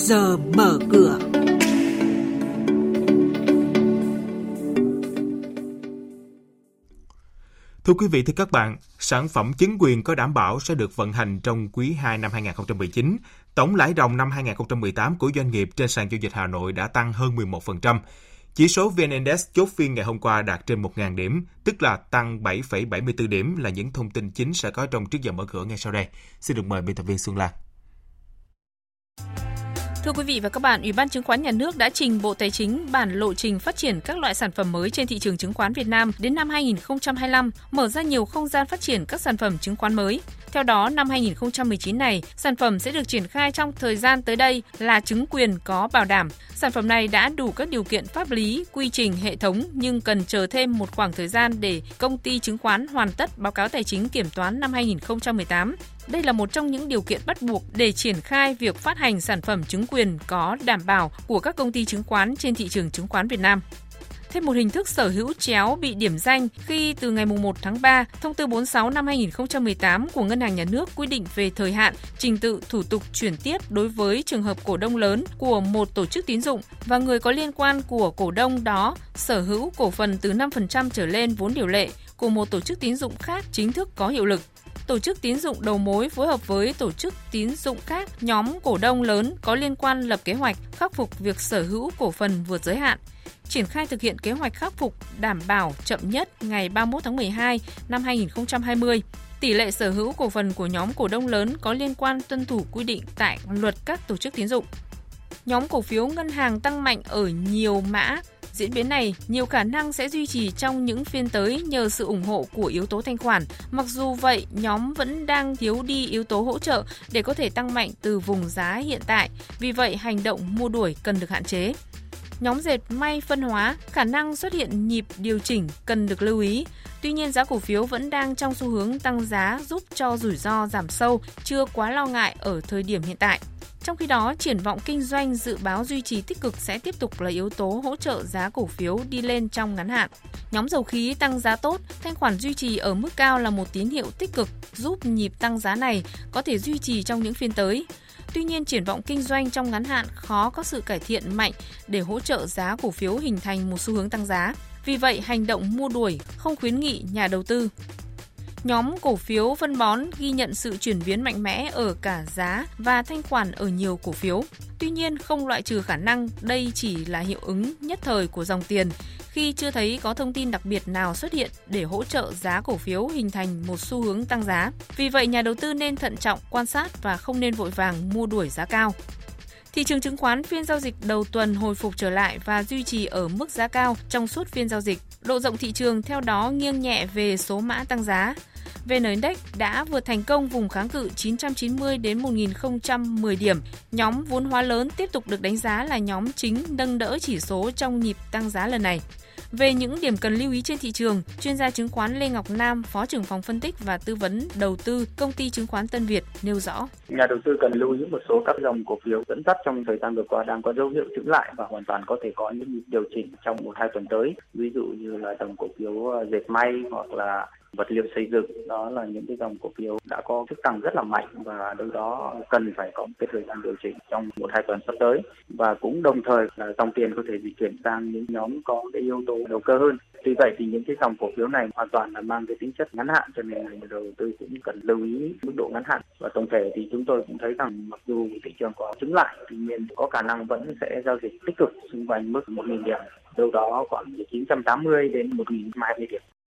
giờ mở cửa. Thưa quý vị, thưa các bạn, sản phẩm chứng quyền có đảm bảo sẽ được vận hành trong quý 2 năm 2019. Tổng lãi ròng năm 2018 của doanh nghiệp trên sàn giao dịch Hà Nội đã tăng hơn 11%. Chỉ số VN Index chốt phiên ngày hôm qua đạt trên 1.000 điểm, tức là tăng 7,74 điểm là những thông tin chính sẽ có trong trước giờ mở cửa ngay sau đây. Xin được mời biên tập viên Xuân Lan. Thưa quý vị và các bạn, Ủy ban Chứng khoán Nhà nước đã trình Bộ Tài chính bản lộ trình phát triển các loại sản phẩm mới trên thị trường chứng khoán Việt Nam đến năm 2025, mở ra nhiều không gian phát triển các sản phẩm chứng khoán mới. Theo đó, năm 2019 này, sản phẩm sẽ được triển khai trong thời gian tới đây là chứng quyền có bảo đảm. Sản phẩm này đã đủ các điều kiện pháp lý, quy trình, hệ thống nhưng cần chờ thêm một khoảng thời gian để công ty chứng khoán hoàn tất báo cáo tài chính kiểm toán năm 2018. Đây là một trong những điều kiện bắt buộc để triển khai việc phát hành sản phẩm chứng quyền có đảm bảo của các công ty chứng khoán trên thị trường chứng khoán Việt Nam. Thêm một hình thức sở hữu chéo bị điểm danh khi từ ngày 1 tháng 3, thông tư 46 năm 2018 của Ngân hàng Nhà nước quy định về thời hạn, trình tự, thủ tục chuyển tiếp đối với trường hợp cổ đông lớn của một tổ chức tín dụng và người có liên quan của cổ đông đó sở hữu cổ phần từ 5% trở lên vốn điều lệ của một tổ chức tín dụng khác chính thức có hiệu lực tổ chức tín dụng đầu mối phối hợp với tổ chức tín dụng khác, nhóm cổ đông lớn có liên quan lập kế hoạch khắc phục việc sở hữu cổ phần vượt giới hạn, triển khai thực hiện kế hoạch khắc phục đảm bảo chậm nhất ngày 31 tháng 12 năm 2020. Tỷ lệ sở hữu cổ phần của nhóm cổ đông lớn có liên quan tuân thủ quy định tại luật các tổ chức tín dụng. Nhóm cổ phiếu ngân hàng tăng mạnh ở nhiều mã Diễn biến này nhiều khả năng sẽ duy trì trong những phiên tới nhờ sự ủng hộ của yếu tố thanh khoản. Mặc dù vậy, nhóm vẫn đang thiếu đi yếu tố hỗ trợ để có thể tăng mạnh từ vùng giá hiện tại. Vì vậy, hành động mua đuổi cần được hạn chế. Nhóm dệt may phân hóa, khả năng xuất hiện nhịp điều chỉnh cần được lưu ý. Tuy nhiên giá cổ phiếu vẫn đang trong xu hướng tăng giá giúp cho rủi ro giảm sâu, chưa quá lo ngại ở thời điểm hiện tại. Trong khi đó, triển vọng kinh doanh dự báo duy trì tích cực sẽ tiếp tục là yếu tố hỗ trợ giá cổ phiếu đi lên trong ngắn hạn. Nhóm dầu khí tăng giá tốt, thanh khoản duy trì ở mức cao là một tín hiệu tích cực giúp nhịp tăng giá này có thể duy trì trong những phiên tới. Tuy nhiên, triển vọng kinh doanh trong ngắn hạn khó có sự cải thiện mạnh để hỗ trợ giá cổ phiếu hình thành một xu hướng tăng giá. Vì vậy, hành động mua đuổi không khuyến nghị nhà đầu tư. Nhóm cổ phiếu phân bón ghi nhận sự chuyển biến mạnh mẽ ở cả giá và thanh khoản ở nhiều cổ phiếu. Tuy nhiên, không loại trừ khả năng đây chỉ là hiệu ứng nhất thời của dòng tiền khi chưa thấy có thông tin đặc biệt nào xuất hiện để hỗ trợ giá cổ phiếu hình thành một xu hướng tăng giá. Vì vậy, nhà đầu tư nên thận trọng quan sát và không nên vội vàng mua đuổi giá cao. Thị trường chứng khoán phiên giao dịch đầu tuần hồi phục trở lại và duy trì ở mức giá cao trong suốt phiên giao dịch. Độ rộng thị trường theo đó nghiêng nhẹ về số mã tăng giá. VN Index đã vượt thành công vùng kháng cự 990 đến 1010 điểm. Nhóm vốn hóa lớn tiếp tục được đánh giá là nhóm chính nâng đỡ chỉ số trong nhịp tăng giá lần này. Về những điểm cần lưu ý trên thị trường, chuyên gia chứng khoán Lê Ngọc Nam, Phó trưởng phòng phân tích và tư vấn đầu tư công ty chứng khoán Tân Việt nêu rõ. Nhà đầu tư cần lưu ý một số các dòng cổ phiếu dẫn dắt trong thời gian vừa qua đang có dấu hiệu chững lại và hoàn toàn có thể có những điều chỉnh trong một hai tuần tới. Ví dụ như là dòng cổ phiếu ờ, dệt may hoặc là vật liệu xây dựng, đó là những cái dòng cổ phiếu đã có sức tăng rất là mạnh và đâu đó cần phải có cái thời gian điều chỉnh trong một hai tuần sắp tới. Và cũng đồng thời là dòng tiền có thể di chuyển sang những nhóm có cái yếu tố đầu cơ hơn. Tuy vậy thì những cái dòng cổ phiếu này hoàn toàn là mang cái tính chất ngắn hạn, cho nên người đầu tư cũng cần lưu ý mức độ ngắn hạn. Và tổng thể thì chúng tôi cũng thấy rằng mặc dù thị trường có chứng lại, tuy nhiên có khả năng vẫn sẽ giao dịch tích cực xung quanh mức 1.000 điểm, đâu đó khoảng từ 980 đến 1.020 điểm.